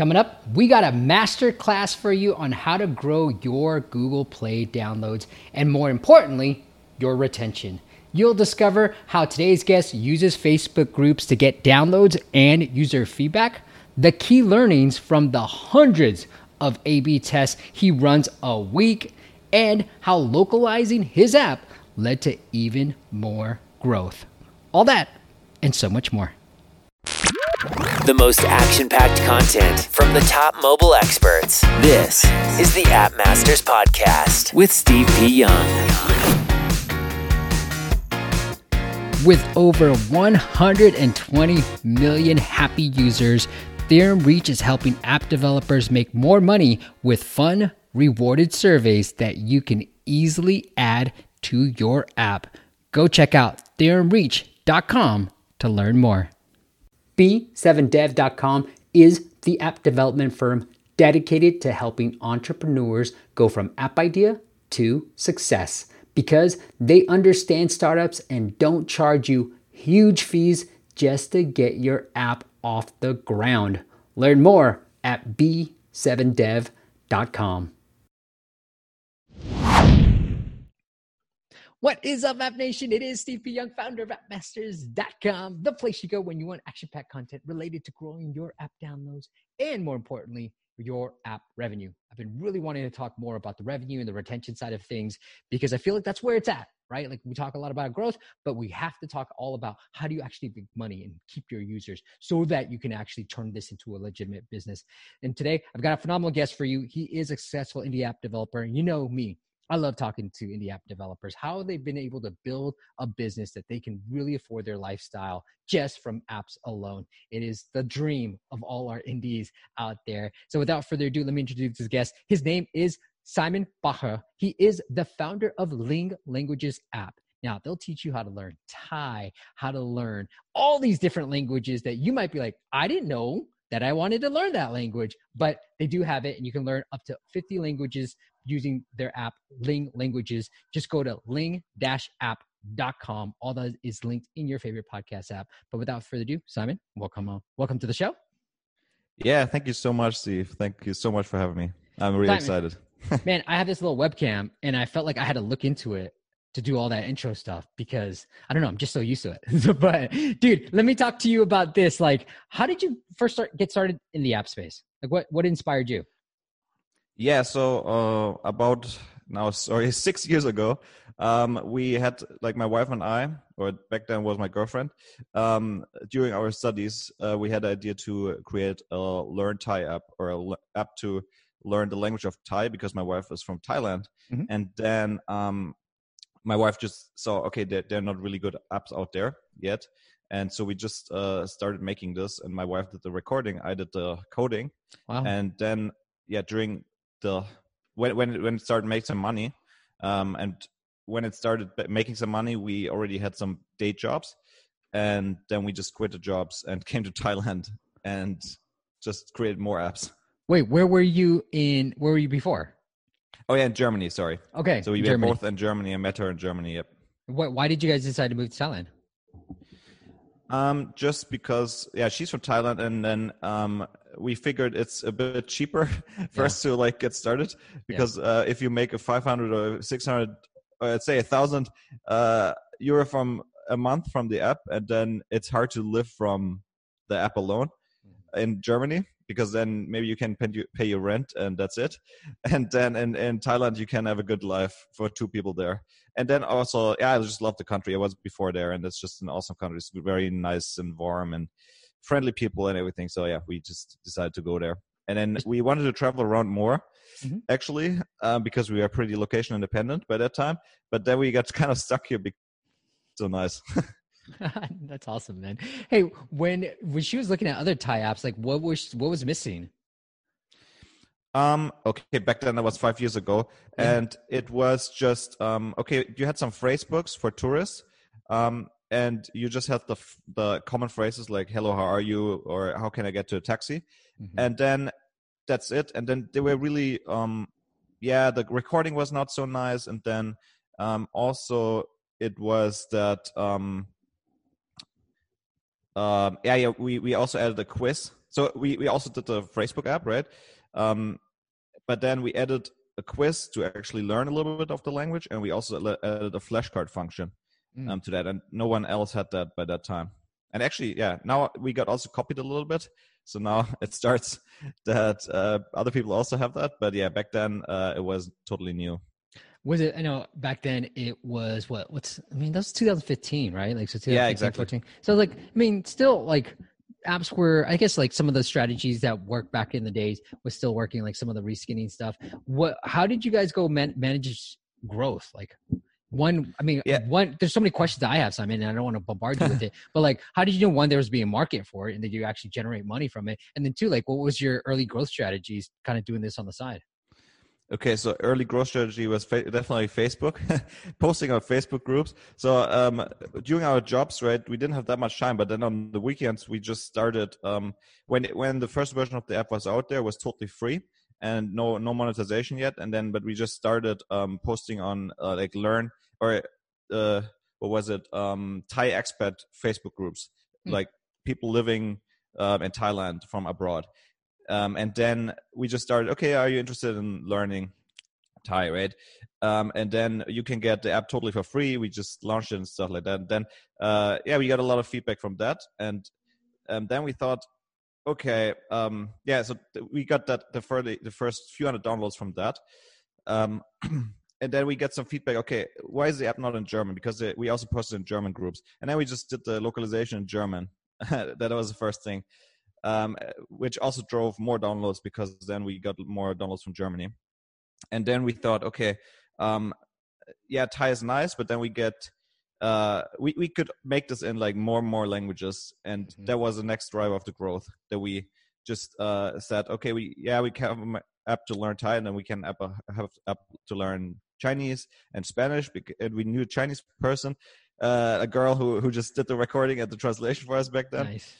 Coming up, we got a master class for you on how to grow your Google Play downloads and more importantly, your retention. You'll discover how today's guest uses Facebook groups to get downloads and user feedback, the key learnings from the hundreds of A B tests he runs a week, and how localizing his app led to even more growth. All that and so much more. The most action packed content from the top mobile experts. This is the App Masters Podcast with Steve P. Young. With over 120 million happy users, Theorem Reach is helping app developers make more money with fun, rewarded surveys that you can easily add to your app. Go check out theoremreach.com to learn more. B7dev.com is the app development firm dedicated to helping entrepreneurs go from app idea to success because they understand startups and don't charge you huge fees just to get your app off the ground. Learn more at b7dev.com. What is up, App Nation? It is Steve P. Young, founder of AppMasters.com, the place you go when you want action packed content related to growing your app downloads and, more importantly, your app revenue. I've been really wanting to talk more about the revenue and the retention side of things because I feel like that's where it's at, right? Like we talk a lot about growth, but we have to talk all about how do you actually make money and keep your users so that you can actually turn this into a legitimate business. And today I've got a phenomenal guest for you. He is a successful indie app developer. And you know me. I love talking to indie app developers, how they've been able to build a business that they can really afford their lifestyle just from apps alone. It is the dream of all our indies out there. So without further ado, let me introduce this guest. His name is Simon Bacher. He is the founder of Ling Languages app. Now, they'll teach you how to learn Thai, how to learn all these different languages that you might be like, I didn't know that I wanted to learn that language, but they do have it, and you can learn up to 50 languages using their app, Ling Languages. Just go to ling-app.com. All that is linked in your favorite podcast app. But without further ado, Simon, welcome on. Welcome to the show. Yeah, thank you so much, Steve. Thank you so much for having me. I'm really Simon, excited. man, I have this little webcam, and I felt like I had to look into it to do all that intro stuff because I don't know, I'm just so used to it. but dude, let me talk to you about this. Like, how did you first start get started in the app space? Like what what inspired you? Yeah, so uh, about now, sorry, six years ago, um, we had like my wife and I, or back then was my girlfriend. Um, during our studies, uh, we had the idea to create a Learn Thai app or a app to learn the language of Thai because my wife is from Thailand, mm-hmm. and then um, my wife just saw okay they're, they're not really good apps out there yet and so we just uh, started making this and my wife did the recording i did the coding wow. and then yeah during the when when it, when it started making some money um, and when it started making some money we already had some day jobs and then we just quit the jobs and came to thailand and just created more apps wait where were you in where were you before Oh yeah, in Germany. Sorry. Okay. So we were both in Germany. I met her in Germany. Yep. What, why did you guys decide to move to Thailand? Um, just because, yeah, she's from Thailand, and then um, we figured it's a bit cheaper for yeah. us to like get started because yeah. uh, if you make a 500 or 600, or let's say a thousand uh, euro from a month from the app, and then it's hard to live from the app alone mm-hmm. in Germany because then maybe you can pay your rent and that's it. And then in, in Thailand, you can have a good life for two people there. And then also, yeah, I just love the country. I was before there and it's just an awesome country. It's very nice and warm and friendly people and everything. So yeah, we just decided to go there. And then we wanted to travel around more, mm-hmm. actually, uh, because we are pretty location independent by that time. But then we got kind of stuck here because so nice. That's awesome, man. Hey, when when she was looking at other Thai apps, like what was what was missing? Um. Okay. Back then, that was five years ago, yeah. and it was just um. Okay, you had some phrase books for tourists, um, and you just had the the common phrases like "Hello, how are you?" or "How can I get to a taxi?" Mm-hmm. and then that's it. And then they were really um, yeah, the recording was not so nice, and then um, also it was that um um, yeah, yeah. We we also added a quiz So we we also did the Facebook app, right? Um, but then we added a quiz to actually learn a little bit of the language, and we also added a flashcard function Mm. um, to that, and no one else had that by that time. And actually, yeah, now we got also copied a little bit. So now it starts that uh, other people also have that, but yeah, back then uh, it was totally new. Was it? I know back then it was what? What's? I mean, that was 2015, right? Like so. 2015, Yeah, exactly. 14. So like, I mean, still like apps were. I guess like some of the strategies that worked back in the days was still working. Like some of the reskinning stuff. What? How did you guys go man- manage growth? Like one. I mean, Yeah. one. There's so many questions I have, Simon, and I don't want to bombard you with it. But like, how did you know one there was being a market for it, and that you actually generate money from it? And then two, like, what was your early growth strategies? Kind of doing this on the side. Okay, so early growth strategy was fa- definitely Facebook, posting on Facebook groups. So um, during our jobs, right, we didn't have that much time, but then on the weekends we just started. Um, when when the first version of the app was out there, it was totally free and no no monetization yet. And then, but we just started um, posting on uh, like Learn or uh, what was it? Um, Thai expat Facebook groups, Hmm. like people living um, in Thailand from abroad. Um, and then we just started. Okay, are you interested in learning Thai? Right? Um, and then you can get the app totally for free. We just launched it and stuff like that. And then, uh, yeah, we got a lot of feedback from that. And um, then we thought, okay, um, yeah. So th- we got that the first the first few hundred downloads from that. Um, and then we get some feedback. Okay, why is the app not in German? Because we also posted in German groups. And then we just did the localization in German. that was the first thing um, which also drove more downloads because then we got more downloads from Germany. And then we thought, okay, um, yeah, Thai is nice, but then we get uh, we we could make this in like more and more languages, and Mhm. that was the next driver of the growth that we just uh, said, okay, we yeah we can have an app to learn Thai, and then we can app, have app to learn Chinese and Spanish. And we knew a Chinese person, uh, a girl who who just did the recording and the translation for us back then Nice.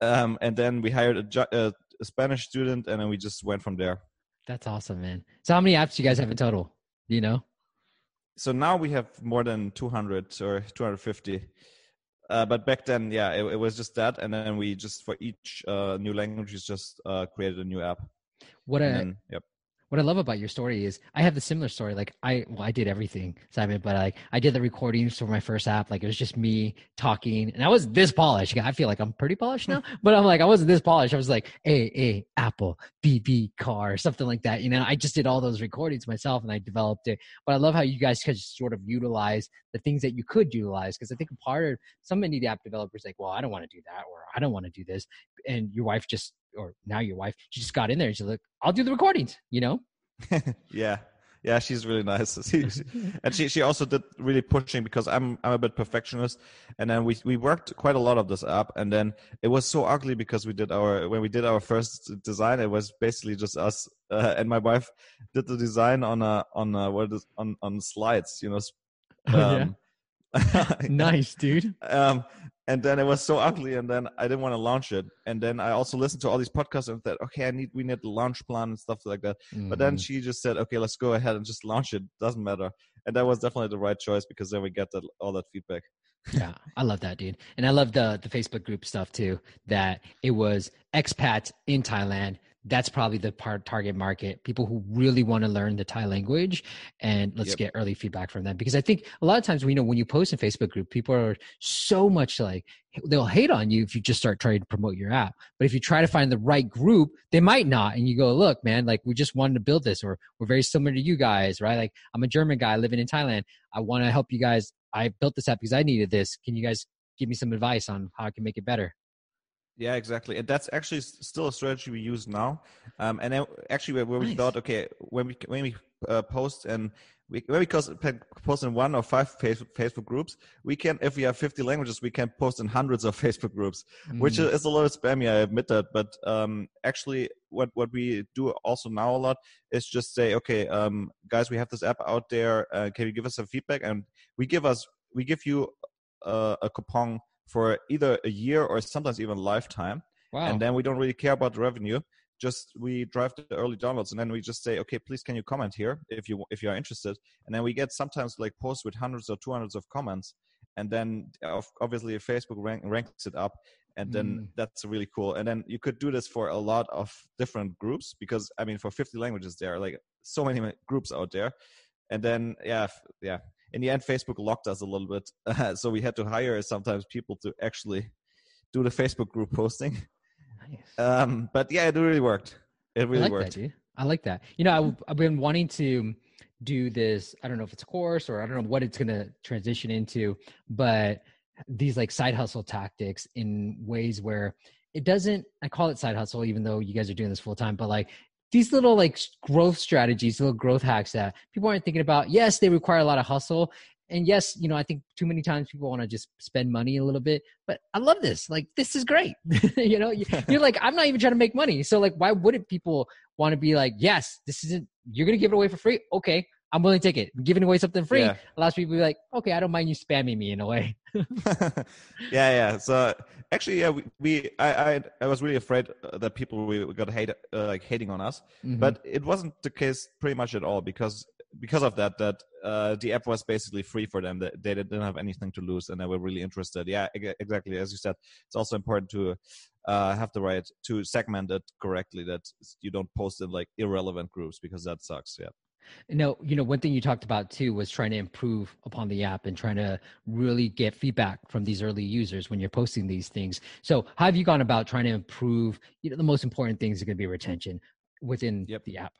Um, and then we hired a, Ju- a, a Spanish student, and then we just went from there. That's awesome, man. So how many apps do you guys have in total? Do you know? So now we have more than 200 or 250. Uh, but back then, yeah, it, it was just that, and then we just for each uh, new language, just uh, created a new app. What I then, yep. What I love about your story is I have the similar story. Like I well, I did everything, Simon, but like I did the recordings for my first app. Like it was just me talking, and I was this polished. I feel like I'm pretty polished now, but I'm like I wasn't this polished. I was like A A Apple B B car something like that. You know, I just did all those recordings myself, and I developed it. But I love how you guys could sort of utilize the things that you could utilize because I think a part of some indie app developers like, well, I don't want to do that, or I don't want to do this, and your wife just or now your wife she just got in there and she's like, I'll do the recordings. You know. yeah, yeah, she's really nice. She- she- and she she also did really pushing because I'm I'm a bit perfectionist, and then we we worked quite a lot of this app, and then it was so ugly because we did our when we did our first design, it was basically just us, uh, and my wife did the design on a on a, what is on on slides, you know. s- Oh, yeah. um, nice, dude. um, and then it was so ugly, and then I didn't want to launch it. And then I also listened to all these podcasts and thought, okay, I need we need a launch plan and stuff like that. But then Mhm. she just said, okay, let's go ahead and just launch it. Doesn't matter. And that was definitely the right choice because then we get that all that feedback. yeah, I love that, dude. And I love the the Facebook group stuff too. That it was expats in Thailand. That's probably the part target market. People who really want to learn the Thai language, and let's Yep. get early feedback from them. Because I think a lot of times we know when you post in Facebook group, people are so much like they'll hate on you if you just start trying to promote your app. But if you try to find the right group, they might not. And you go, look, man, like we just wanted to build this, or we're very similar to you guys, right? Like I'm a German guy living in Thailand. I want to help you guys. I built this app because I needed this. Can you guys give me some advice on how I can make it better? Yeah, exactly. And that's actually still a strategy we use now. Um, and then actually, where, we Nice. thought, okay, when we when we uh, post and we when we post in one or five Facebook, Facebook groups, we can if we have fifty languages, we can post in hundreds of Facebook groups. which Mm, is a lot of spammy. I admit that, but um, actually, what what we do also now a lot is just say, okay, um, guys, we have this app out there. Uh, can you give us some feedback? And we give us we give you uh, a coupon for either a year or sometimes even a lifetime, wow. and then we don't really care about the revenue. Just we drive the early downloads, and then we just say, okay, please, can you comment here if you if you are interested? And then we get sometimes like posts with hundreds or two hundreds of comments, and then obviously Facebook rank, ranks it up, and then Mm. that's really cool. And then you could do this for a lot of different groups because I mean, for 50 languages, there are like so many groups out there, and then yeah, yeah. In the end, Facebook locked us a little bit, so we had to hire sometimes people to actually do the Facebook group posting. Nice. Um, but yeah, it really worked. It really I like worked. that, dude. I like that. You know, I, I've been wanting to do this. I don't know if it's a course or I don't know what it's going to transition into, but these like side hustle tactics in ways where it doesn't, I call it side hustle, even though you guys are doing this full time, but like these little like growth strategies, little growth hacks that people aren't thinking about. Yes, they require a lot of hustle. And yes, you know, I think too many times people want to just spend money a little bit, but I love this. Like, this is great. you know, you're like, I'm not even trying to make money. So, like, why wouldn't people want to be like, yes, this isn't, you're going to give it away for free? Okay, I'm willing to take it. Giving away something free Yeah. allows people to be like, okay, I don't mind you spamming me in a way. yeah, yeah. So actually, yeah, we, we I, I, I was really afraid uh, that people we got hate, uh, like hating on us, Mhm. but it wasn't the case pretty much at all because because of that that uh, the app was basically free for them. They, they didn't have anything to lose, and they were really interested. Yeah, exactly. As you said, it's also important to uh, have the right to segment it correctly. That you don't post in like irrelevant groups because that sucks. Yeah. No, you know, one thing you talked about too was trying to improve upon the app and trying to really get feedback from these early users when you're posting these things. So, how have you gone about trying to improve? You know, the most important things are going to be retention within Yep. the app.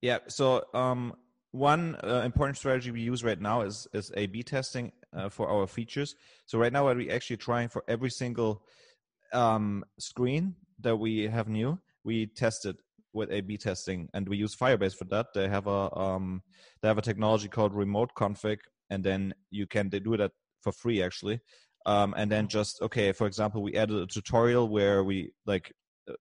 Yeah. So um, one uh, important strategy we use right now is is A/B testing uh, for our features. So right now, we're actually trying for every single um, screen that we have new, we test it with A/B testing, and we use Firebase for that. They have a um, they have a technology called Remote Config, and then you can they do that for free actually. Um, and then just okay, for example, we added a tutorial where we like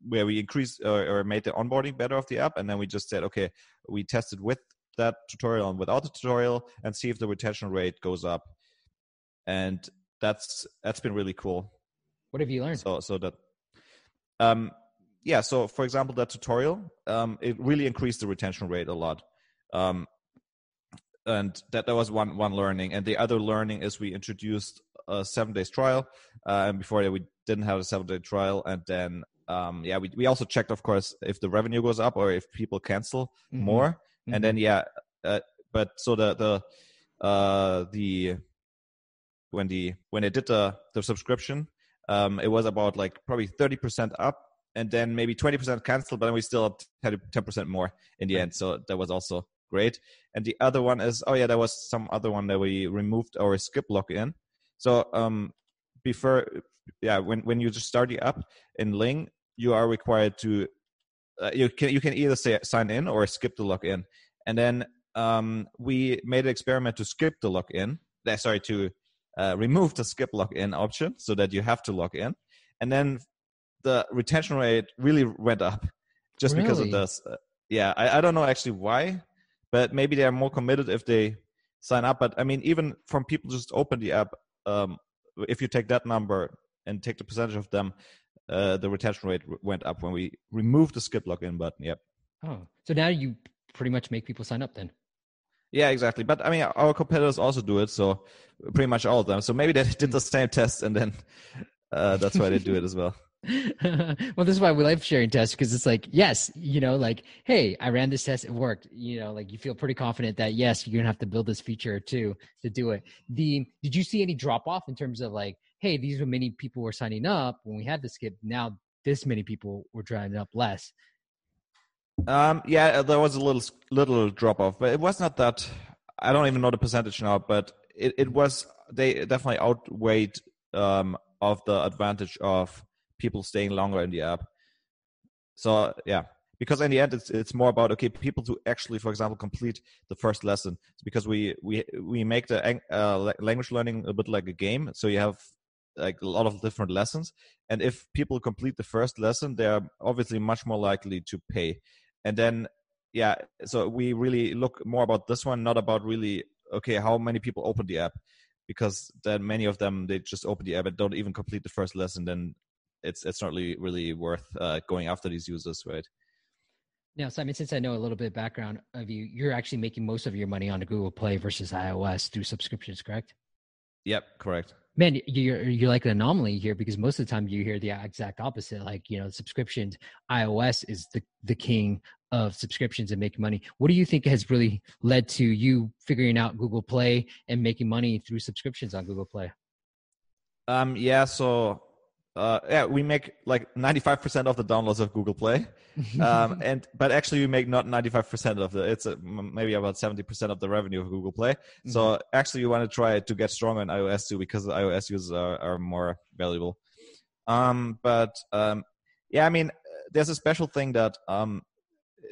where we increased or, or made the onboarding better of the app, and then we just said okay, we tested with that tutorial and without the tutorial, and see if the retention rate goes up. And that's that's been really cool. What have you learned? So so that um yeah, so for example that tutorial, um it really increased the retention rate a lot. Um and that that was one one learning and the other learning is we introduced a 7 days trial uh, and before that we didn't have a 7 day trial and then um yeah, we we also checked of course if the revenue goes up or if people cancel Mhm. more Mhm. and then yeah uh, but so the the uh the when the when they did the the subscription um it was about like probably 30% up and then maybe 20% canceled but then we still had 10% more in the end so that was also great. And the other one is oh yeah there was some other one that we removed our skip login so um before yeah when when you just start the app in ling you are required to uh, you can you can either say sign in or skip the login and then um, we made an experiment to skip the login. Uh, sorry, to uh, remove the skip login option so that you have to log in, and then the retention rate really went up just because of this. Uh, yeah, I, I don't know actually why, but maybe they are more committed if they sign up. But I mean, even from people just open the app, um, if you take that number and take the percentage of them, uh, the retention rate w- went up when we removed the skip login button. Yep. Oh, so now you pretty much make people sign up then. Yeah, exactly. But I mean, our competitors also do it, so pretty much all of them. So maybe they did the same test, and then uh, that's why they do it as well. well, this is why we like sharing tests because it's like, yes, you know, like, hey, I ran this test, it worked. You know, like you feel pretty confident that yes, you're gonna have to build this feature too to do it. The did you see any drop off in terms of like, hey, these were many people were signing up when we had the skip. Now this many people were signing up less. Um, yeah, there was a little little drop off, but it was not that. I don't even know the percentage now, but it, it was they definitely outweighed um, of the advantage of people staying longer in the app. So yeah, because in the end, it's it's more about okay, people to actually, for example, complete the first lesson. It's because we we we make the uh, language learning a bit like a game, so you have like a lot of different lessons, and if people complete the first lesson, they are obviously much more likely to pay and then yeah so we really look more about this one not about really okay how many people open the app because then many of them they just open the app and don't even complete the first lesson then it's it's not really really worth uh, going after these users right Now, Simon, since I know a little bit of background of you, you're actually making most of your money on Google Play versus iOS through subscriptions, correct? Yep, correct. Man, you're you're like an anomaly here because most of the time you hear the exact opposite. Like you know, subscriptions. iOS is the the king of subscriptions and making money. What do you think has really led to you figuring out Google Play and making money through subscriptions on Google Play? Um, yeah, so uh, yeah, we make like 95% of the downloads of Google Play. Um, and, but actually we make not 95% of the, it's a, maybe about 70% of the revenue of Google Play. Mm-hmm. So actually you want to try to get stronger in iOS too, because iOS users are, are more valuable. Um, but, um, yeah, I mean, there's a special thing that, um,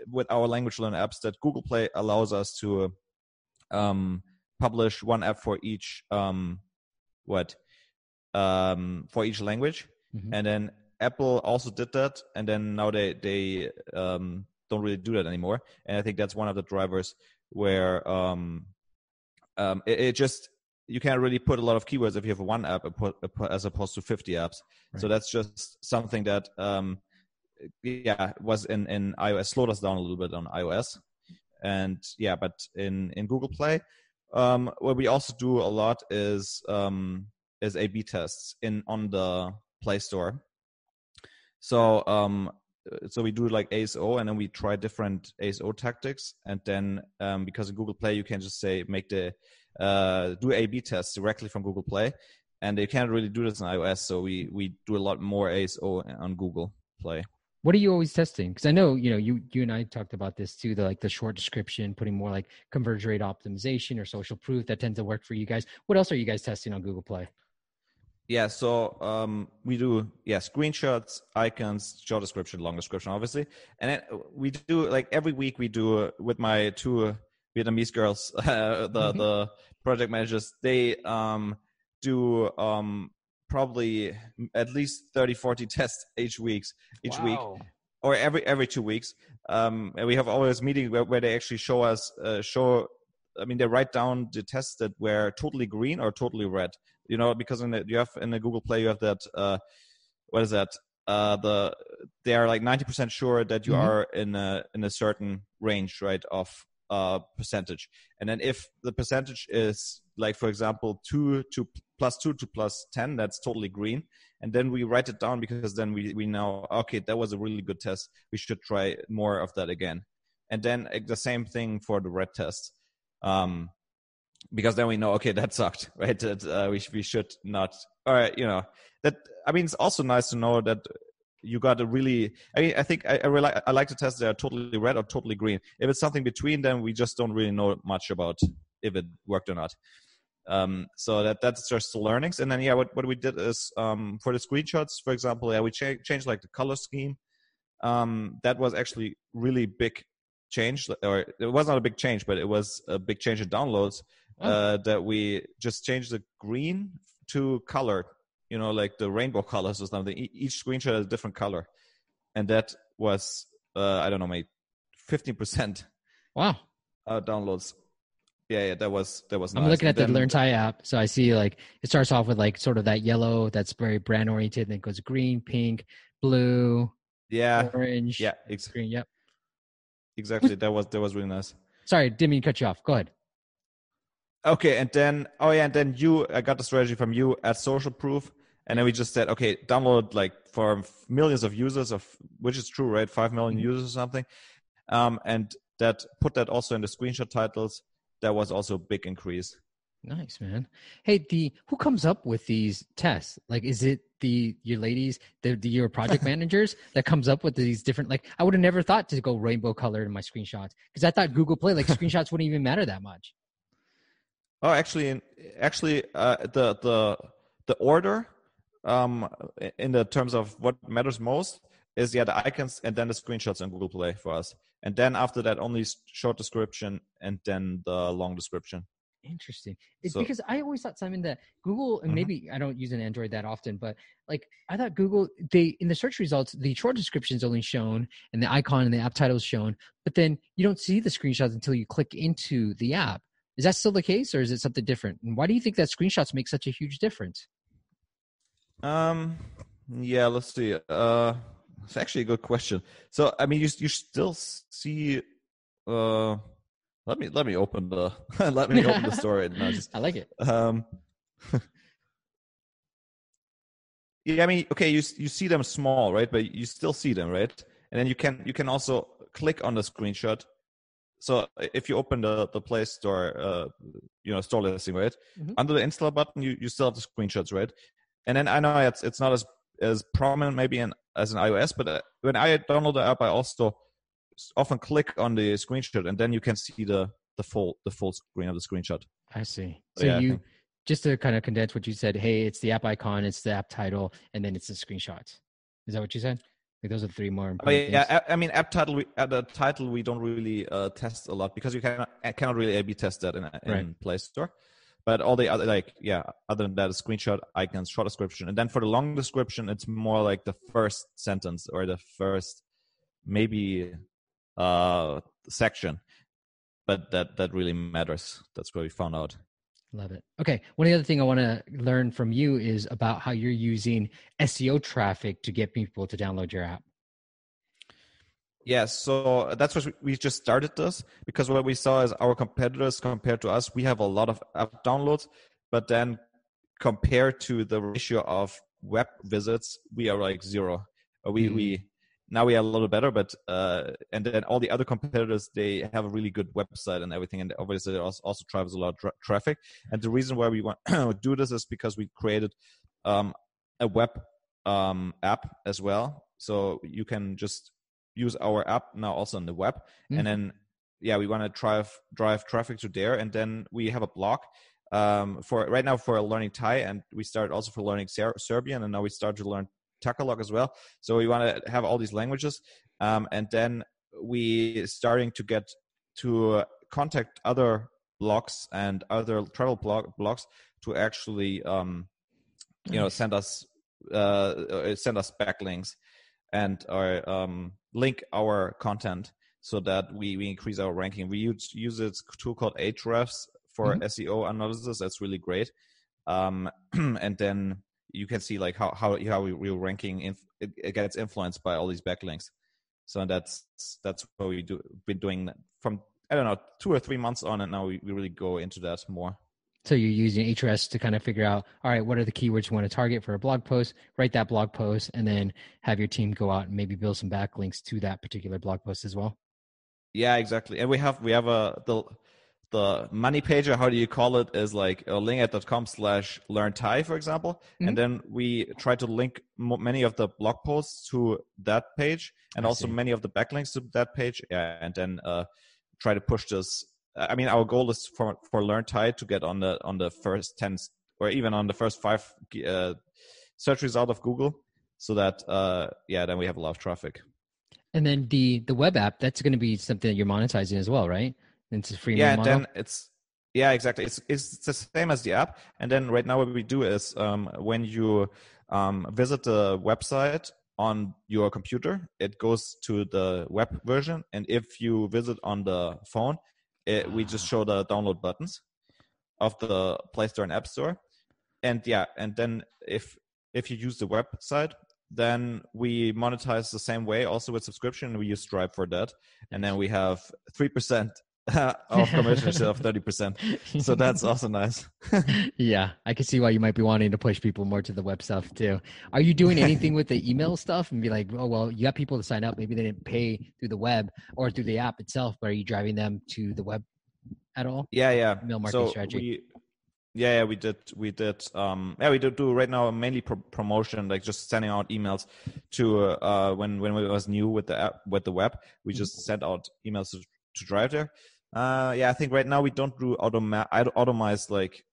with our language learn apps that Google Play allows us to, um, publish one app for each, um, what, um, for each language. Mm-hmm. And then Apple also did that, and then now they they um, don't really do that anymore. And I think that's one of the drivers where um, um, it, it, just you can't really put a lot of keywords if you have one app as opposed to 50 apps. Right. So that's just something that um, yeah was in in iOS slowed us down a little bit on iOS, and yeah, but in in Google Play. Um, what we also do a lot is um, is A/B tests in on the Play Store. So um, so we do like ASO, and then we try different ASO tactics, and then um, because in Google Play you can just say make the uh, do A/B tests directly from Google Play, and you can't really do this in iOS. So we we do a lot more ASO on Google Play. What are you always testing? Because I know you know you you and I talked about this too. The like the short description, putting more like conversion rate optimization or social proof that tends to work for you guys. What else are you guys testing on Google Play? Yeah, so um, we do yeah screenshots, icons, short description, long description, obviously, and then we do like every week we do uh, with my two Vietnamese girls, uh, the mm-hmm. the project managers. They um, do um, probably at least 30, 40 tests each weeks each wow. week, or every every two weeks. Um, and we have always meetings where, where they actually show us uh, show I mean, they write down the tests that were totally green or totally red. You know, because in the, you have in the Google Play you have that. Uh, what is that? Uh, the they are like ninety percent sure that you mm-hmm. are in a in a certain range, right, of uh, percentage. And then if the percentage is like, for example, two to plus two to plus ten, that's totally green. And then we write it down because then we we know okay, that was a really good test. We should try more of that again. And then the same thing for the red test um, because then we know okay that sucked right? That uh, we we should not all right you know that I mean it's also nice to know that you got a really I mean I think I, I really I like to test they're totally red or totally green. If it's something between them we just don't really know much about if it worked or not. Um, so that that's just the learnings. And then yeah what, what we did is um, for the screenshots for example yeah we cha- changed like the color scheme. Um, that was actually really big change, or it was not a big change, but it was a big change in downloads. Oh. Uh, that we just changed the green to color, you know, like the rainbow colors or something. each screenshot has a different color, and that was uh, I don't know, maybe fifteen percent. Wow. Uh, downloads. Yeah, yeah, that was that was. I'm nice. looking at then, the Learn Thai app, so I see like it starts off with like sort of that yellow that's very brand oriented, and then it goes green, pink, blue, yeah, orange, yeah, exactly. green. Yep exactly. That was that was really nice. Sorry, didn't mean cut you off. Go ahead. Okay, and then oh yeah, and then you I got the strategy from you at social proof, and then we just said okay, download like for millions of users of which is true, right? Five million mm-hmm. users or something, um, and that put that also in the screenshot titles. That was also a big increase. Nice, man. Hey, the who comes up with these tests? Like, is it the your ladies, the, the your project managers that comes up with these different? Like, I would have never thought to go rainbow color in my screenshots because I thought Google Play like screenshots wouldn't even matter that much. Oh, actually, actually, uh, the the the order, um, in the terms of what matters most is yeah the icons and then the screenshots in Google Play for us, and then after that only short description and then the long description. Interesting. It's so, because I always thought Simon that Google and mm-hmm. maybe I don't use an Android that often, but like I thought Google they in the search results the short description is only shown and the icon and the app title is shown, but then you don't see the screenshots until you click into the app. Is that still the case, or is it something different? And why do you think that screenshots make such a huge difference? Um. Yeah. Let's see. Uh, it's actually a good question. So I mean, you you still see uh let me let me open the let me open the story. No, just, I like it. Um, yeah, I mean, okay, you you see them small, right? But you still see them, right? And then you can you can also click on the screenshot. So if you open the the Play Store, uh, you know, store listing, right? Mm-hmm. Under the install button, you you still have the screenshots, right? And then I know it's it's not as as prominent maybe in as an iOS, but uh, when I download the app, I also often click on the screenshot, and then you can see the the full the full screen of the screenshot. I see. So yeah, you just to kind of condense what you said. Hey, it's the app icon, it's the app title, and then it's the screenshots. Is that what you said? Like those are three more important. Oh, yeah, things. I, I mean, app title. We, at the title, we don't really uh, test a lot because you cannot uh, cannot really A/B test that in, uh, in right. Play Store. But all the other, like, yeah, other than that, a screenshot, icons, short description, and then for the long description, it's more like the first sentence or the first maybe uh section. But that that really matters. That's what we found out. Love it. Okay. One other thing I want to learn from you is about how you're using SEO traffic to get people to download your app. Yeah, so that's what we just started this because what we saw is our competitors compared to us, we have a lot of app downloads, but then compared to the ratio of web visits, we are like zero. We mm-hmm. we now we are a little better, but uh, and then all the other competitors they have a really good website and everything, and obviously it also, also drives a lot of tra- traffic. And the reason why we want to do this is because we created um, a web um, app as well, so you can just use our app now also on the web, mm-hmm. and then yeah, we want to drive drive traffic to there, and then we have a blog um, for right now for learning Thai, and we started also for learning Ser- Serbian, and now we start to learn Tagalog as well. So we want to have all these languages, um, and then we starting to get to contact other blogs and other travel blog blogs to actually um, you know send us uh, send us backlinks and our um, link our content so that we, we increase our ranking. We use use a tool called Ahrefs for mm-hmm. SEO analysis. That's really great. Um, and then you can see like how how how we, are ranking. Inf- it, it, gets influenced by all these backlinks. So that's that's what we do been doing from I don't know two or three months on, and now we, we really go into that more. So you're using Ahrefs to kind of figure out, all right, what are the keywords you want to target for a blog post? Write that blog post, and then have your team go out and maybe build some backlinks to that particular blog post as well. Yeah, exactly. And we have we have a the the money page or how do you call it is like a ling-app.com slash learn Thai, for example. Mm-hmm. And then we try to link many of the blog posts to that page and I also see. many of the backlinks to that page. Yeah, and then uh, try to push this I mean, our goal is for for Learn Thai to get on the on the first ten or even on the first five uh, search result of Google, so that uh, yeah, then we have a lot of traffic. And then the the web app that's going to be something that you're monetizing as well, right? It's a free yeah. And then it's yeah, exactly. It's it's the same as the app. And then right now what we do is um, when you um, visit the website on your computer, it goes to the web version, and if you visit on the phone, it, we just show the download buttons of the Play Store and App Store, and yeah, and then if if you use the website, then we monetize the same way, also with subscription. We use Stripe for that, and then we have three percent of commission instead of 30%. So that's also nice. yeah, I can see why you might be wanting to push people more to the web stuff too. Are you doing anything with the email stuff and be like, oh, well, you got people to sign up. Maybe they didn't pay through the web or through the app itself, but are you driving them to the web at all? Yeah, yeah. Email marketing so strategy. We, yeah, yeah, we did. We did. Um, yeah, we do do right now mainly pro- promotion, like just sending out emails to uh, when when it was new with the app with the web. We just mm-hmm. sent out emails to, to drive there. Uh, yeah, I think right now we don't do automa- automized like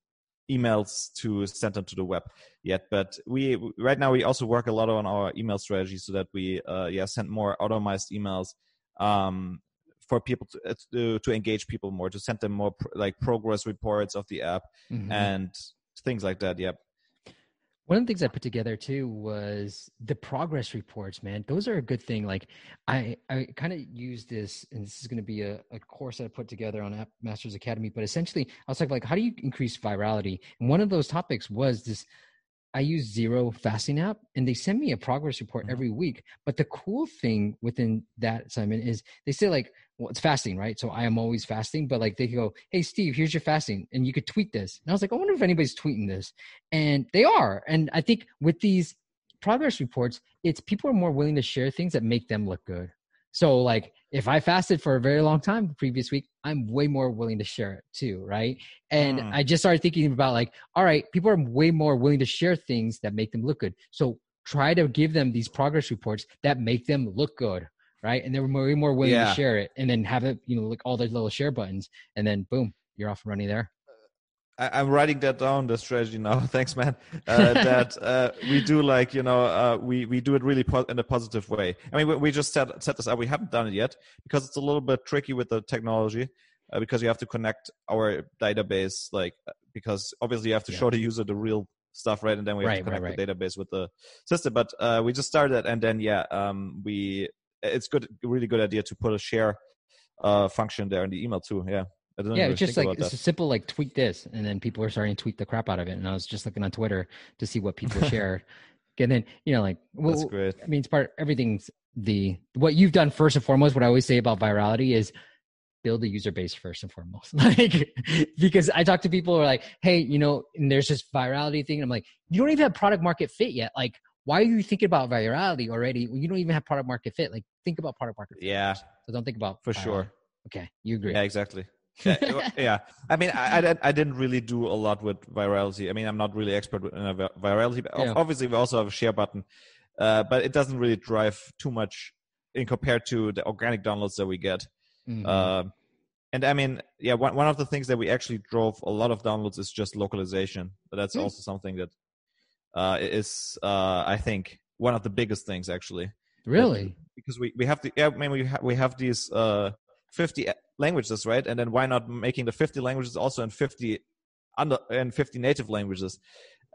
emails to send them to the web yet, but we right now we also work a lot on our email strategy so that we uh, yeah send more automized emails um, for people to, uh, to, to engage people more, to send them more pr- like progress reports of the app mm-hmm. and things like that. Yep. One of the things I put together too was the progress reports, man. Those are a good thing. Like I, I kind of use this, and this is going to be a, a course I put together on App Masters Academy. But essentially, I was like, like, how do you increase virality? And one of those topics was this I use Zero Fasting app, and they send me a progress report Mhm. every week. But the cool thing within that, Simon, is they say like, well, it's fasting, right? So I am always fasting, but like they go, "Hey, Steve, here's your fasting," and you could tweet this. And I was like, I wonder if anybody's tweeting this, and they are. And I think with these progress reports, it's people are more willing to share things that make them look good. So like if I fasted for a very long time the previous week, I'm way more willing to share it too, right? And Mm. I just started thinking about like, all right, people are way more willing to share things that make them look good. So try to give them these progress reports that make them look good, right? And they're way more willing Yeah. to share it and then have it, you know, like all those little share buttons and then boom, you're off and running there. I, I'm writing that down. The strategy now. Thanks, man. Uh, that uh, we do like you know uh, we we do it really po- in a positive way. I mean, we, we just set set this up. We haven't done it yet because it's a little bit tricky with the technology uh, because you have to connect our database like because obviously you have to Yeah. show the user the real stuff right and then we have Right, to right, connect the database with the system but uh, we just started and then yeah um, we it's good really good idea to put a share uh, function there in the email too yeah yeah, it's just like it's a simple like tweet this, and then people are starting to tweet the crap out of it. And I was just looking on Twitter to see what people shared, and then you know like that's well, great I mean, it's part everything's the what you've done first and foremost. What I always say about virality is build a user base first and foremost. Like because I talk to people who are like, hey, you know, and there's this virality thing. And I'm like, you don't even have product market fit yet. Like, why are you thinking about virality already? You don't even have product market fit. Like, think about product market fit. yeah first. So don't think about for virality. sure Okay, you agree. Yeah, exactly. Yeah, yeah. I mean, I, I, didn't- I didn't really do a lot with virality. I mean, I'm not really expert in uh, virality. But Yeah. Obviously, we also have a share button, uh, but it doesn't really drive too much in compared to the organic downloads that we get. Mhm. Um, and I mean, yeah, one, one of the things that we actually drove a lot of downloads is just localization. But that's Hmm. also something that uh, is, uh, I think, one of the biggest things actually really? because we, we have the yeah, I mean we ha- we have these uh 50 languages right and then why not making the 50 languages also in 50 under in 50 native languages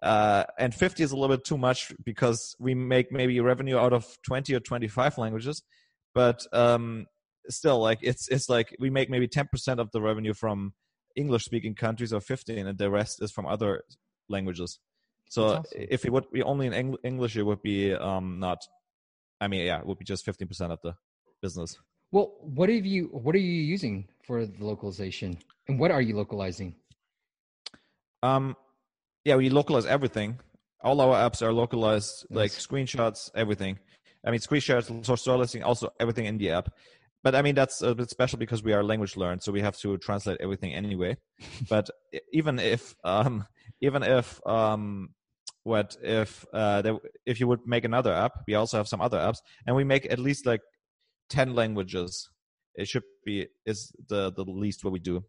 uh and 50 is a little bit too much because we make maybe revenue out of 20 or 25 languages but um still like it's it's like we make maybe 10% of the revenue from english speaking countries or 15 and the rest is from other languages so awesome. if it would be only in Eng- english it would be um not I mean, yeah, it would be just 15% of the business. Well, what have you? What are you using for the localization, and what are you localizing? Um, yeah, we localize everything. All our apps are localized, like screenshots, everything. I mean, screenshots, source listing, also everything in the app. But I mean, that's a bit special because we are language learned, so we have to translate everything anyway. but even if, um, even if, um, what if uh, there, if you would make another app, we also have some other apps, and we make at least like ten languages. It should be is the the least what we do.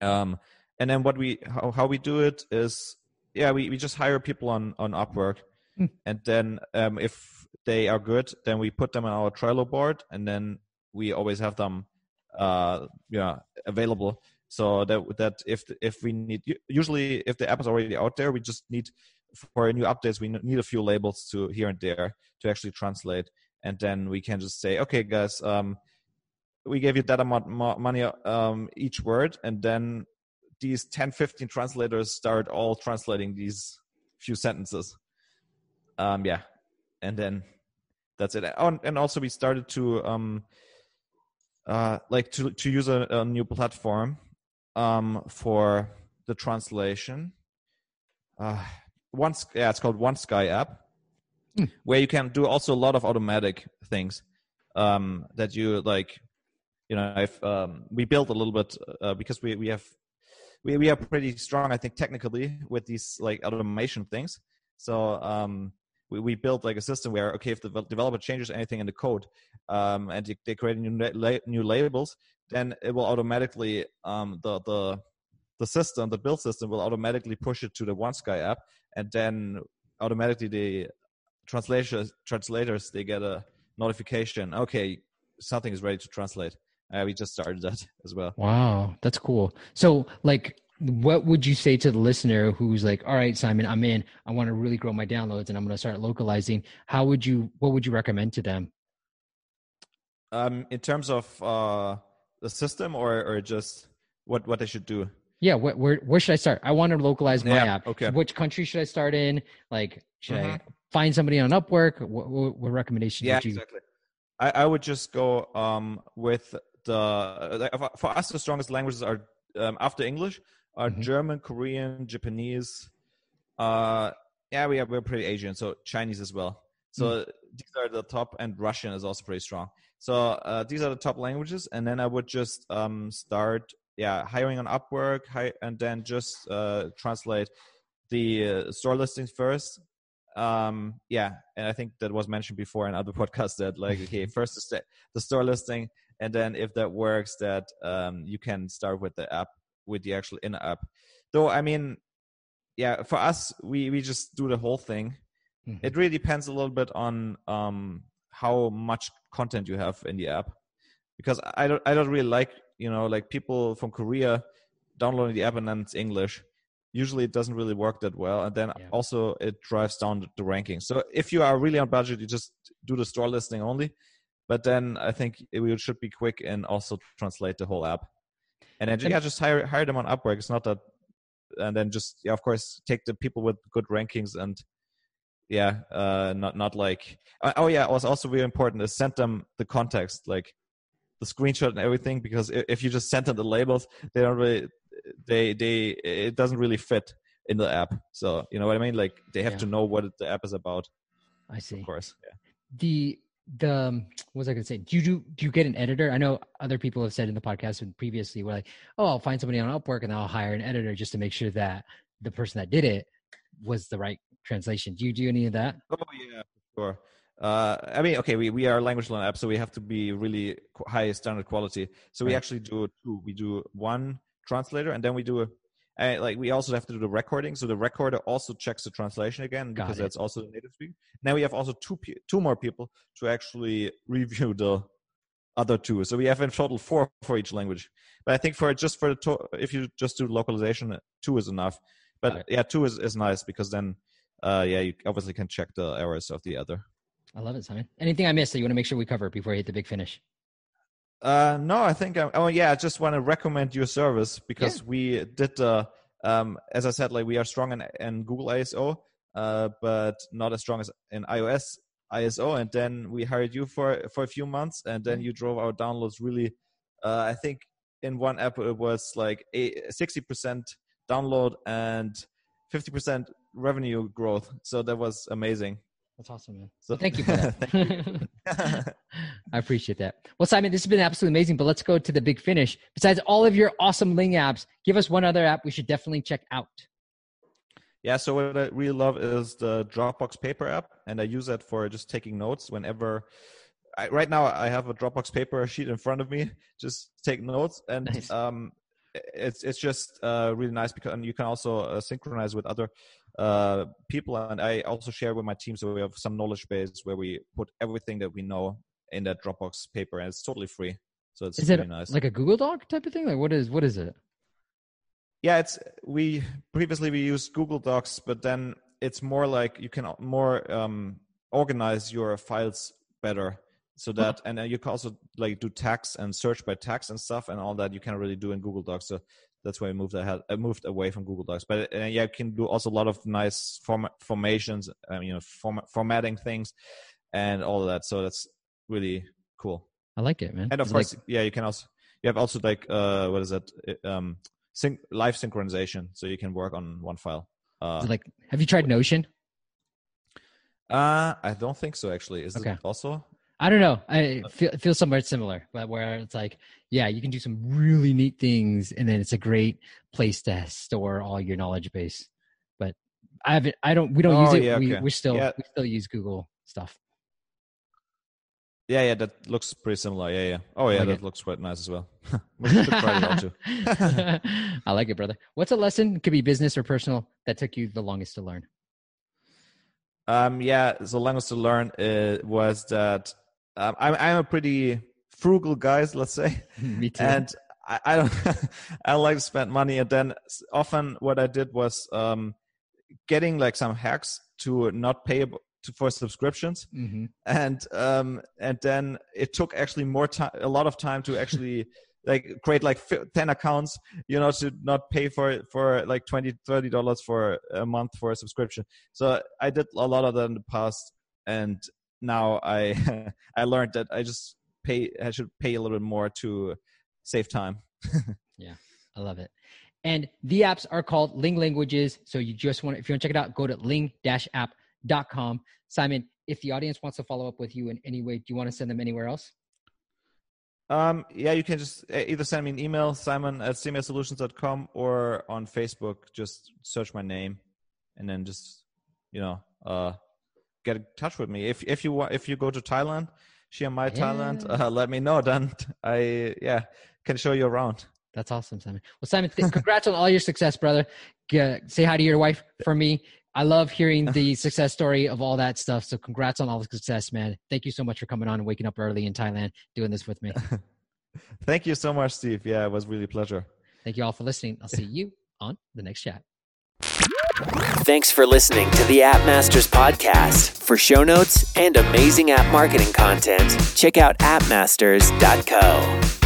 Um, and then what we how, how we do it is yeah we, we just hire people on on upwork Hmm. and then um, if they are good then we put them on our trello board and then we always have them uh yeah available so that that if if we need usually if the app is already out there we just need for new updates we need a few labels to here and there to actually translate and then we can just say okay guys um we gave you that amount mo- money um each word and then these 10 15 translators start all translating these few sentences. Um yeah and then that's it. Oh, and also we started to um uh like to to use a, a new platform um for the translation. Uh one yeah it's called OneSky app Where you can do also a lot of automatic things um that you like you know if um we built a little bit uh, because we we have we, we are pretty strong i think technically with these like automation things. So um we, we built like a system where okay if the developer changes anything in the code um and they- create new la- new labels then it will automatically um the the the system the build system will automatically push it to the OneSky app and then automatically the translators translators they get a notification okay something is ready to translate uh, we just started that as well Wow, that's cool. So, like, what would you say to the listener who's like, "All right, Simon, I'm in. I want to really grow my downloads, and I'm going to start localizing." How would you? What would you recommend to them? um in terms of uh the system or or just what what they should do Yeah, where, where where should I start? I want to localize my Yeah, app. okay. Which country should I start in? Like, should I Mhm. Find somebody on Upwork? What, what, what recommendation yeah you? exactly I, I would just go um with the like, for- us the strongest languages are um, after english are Mhm. german korean japanese uh yeah we are we're pretty asian so chinese as well so these are the top and russian is also pretty strong so uh, these are the top languages and then i would just um start yeah hiring on upwork hi- and then just uh translate the uh, store listings first um yeah and i think that was mentioned before in other podcasts that like okay first the, sta- the store listing and then if that works that um you can start with the app with the actual in app though i mean yeah for us we we just do the whole thing. Mhm. it really depends a little bit on um how much content you have in the app because i don't i don't really like you know like people from korea downloading the app and then it's english usually it doesn't really work that well and then Yeah. also it drives down the ranking. So if you are really on budget you just do the store listing only but then i think we should be quick and also translate the whole app. And then And- yeah just hire hire them on upwork. It's not that and then just yeah of course take the people with good rankings and yeah uh not not like uh, oh yeah it was also very important is send them the context like the screenshot and everything because if you just send them the labels they don't really they they it doesn't really fit in the app so you know what i mean like they have Yeah. to know what the app is about I see. of course yeah. the the um, what was I going to say? Do you do do you get an editor? I know other people have said in the podcast and previously we're like, oh, I'll find somebody on Upwork and I'll hire an editor just to make sure that the person that did it was the right translation. Do you do any of that? Oh yeah, for sure. Uh, I mean, okay, we, we are a language learning app, so we have to be really high standard quality. So we Right. actually do two. We do one translator, and then we do a, uh, like we also have to do the recording. So the recorder also checks the translation again Got because it. that's also the native speaker. Now we have also two pe- two more people to actually review the other two. So we have in total four for each language. But I think for just for the to- if you just do localization, two is enough. But yeah, two is, is nice because then uh, yeah, you obviously can check the errors of the other. I love it, Simon. Anything I missed that you want to make sure we cover before I hit the big finish? Uh, no, I think. I'm, oh yeah, I just want to recommend your service because we did. Uh, um, as I said, like we are strong in, in Google ASO, uh, but not as strong as in iOS ASO. And then we hired you for for a few months, and then you drove our downloads really. Uh, I think in one app it was like a sixty percent download and fifty percent revenue growth. So that was amazing. That's awesome, man. So thank you for that. I appreciate that. Well, Simon, this has been absolutely amazing, but let's go to the big finish. Besides all of your awesome Ling apps, give us one other app we should definitely check out. Yeah, so what I really love is the Dropbox Paper app, and I use that for just taking notes whenever. I, right now, I have a Dropbox Paper sheet in front of me, just take notes, and Nice. um, it's it's just uh, really nice because and you can also uh, synchronize with other uh, people, and I also share with my team, so we have some knowledge base where we put everything that we know in that Dropbox Paper, and it's totally free, so it's Is really it nice. like a Google Doc type of thing? Like what is what is it? yeah it's we previously we used google docs but then it's more like you can more um organize your files better so that and then you can also like do tags and search by tags and stuff and all that you can't really do in google docs so that's why i moved ahead i moved away from google docs but uh, yeah you can do also a lot of nice format formations um, you know format, formatting things and all of that so that's really cool I like it, man. and of It's course like- yeah you can also you have also like uh what is that um sync live synchronization so you can work on one file uh like, have you tried Notion? uh i don't think so actually is Okay. it also I don't know. I feel it feels somewhat similar, but where it's like, yeah, you can do some really neat things, and then it's a great place to store all your knowledge base. But I haven't. I don't. We don't Oh, use it. yeah, we okay. we still Yeah. we still use Google stuff. Yeah yeah that looks pretty similar yeah yeah oh yeah Like that it. looks quite nice as well we should try it out too I like it, brother. What's a lesson? Could be business or personal that took you the longest to learn. Um, yeah, the longest to learn uh, was that um, I'm I'm a pretty frugal guy, let's say, Me too. and I, I don't I like to spend money. And then often what I did was um, getting like some hacks to not pay to, for subscriptions, hmm and um, and then it took actually more time, a lot of time to actually like create like 10 accounts you know to not pay for for like 20 30 dollars for a month for a subscription. So i did a lot of that in the past and now i i learned that i just pay i should pay a little bit more to save time. Yeah i love it. And the apps are called ling languages so you just want if you want to check it out go to ling-app.com simon if the audience wants to follow up with you in any way do you want to send them anywhere else um, yeah, you can just either send me an email, simon at solutions.com, or on Facebook, just search my name and then just, you know, uh, get in touch with me. If, if you want, if you go to Thailand, Chiang Mai, yeah. Thailand, uh, let me know. Then I, yeah, can show you around. That's awesome, Simon. Well, Simon, th- congrats on all your success, brother. G- say hi to your wife for me. I love hearing the success story of all that stuff. So congrats on all the success, man. Thank you so much for coming on and waking up early in Thailand, doing this with me. Thank you so much, Steve. Yeah, it was really a pleasure. Thank you all for listening. I'll see you on the next chat. Thanks for listening to the App Masters podcast. For show notes and amazing app marketing content, check out appmasters.co.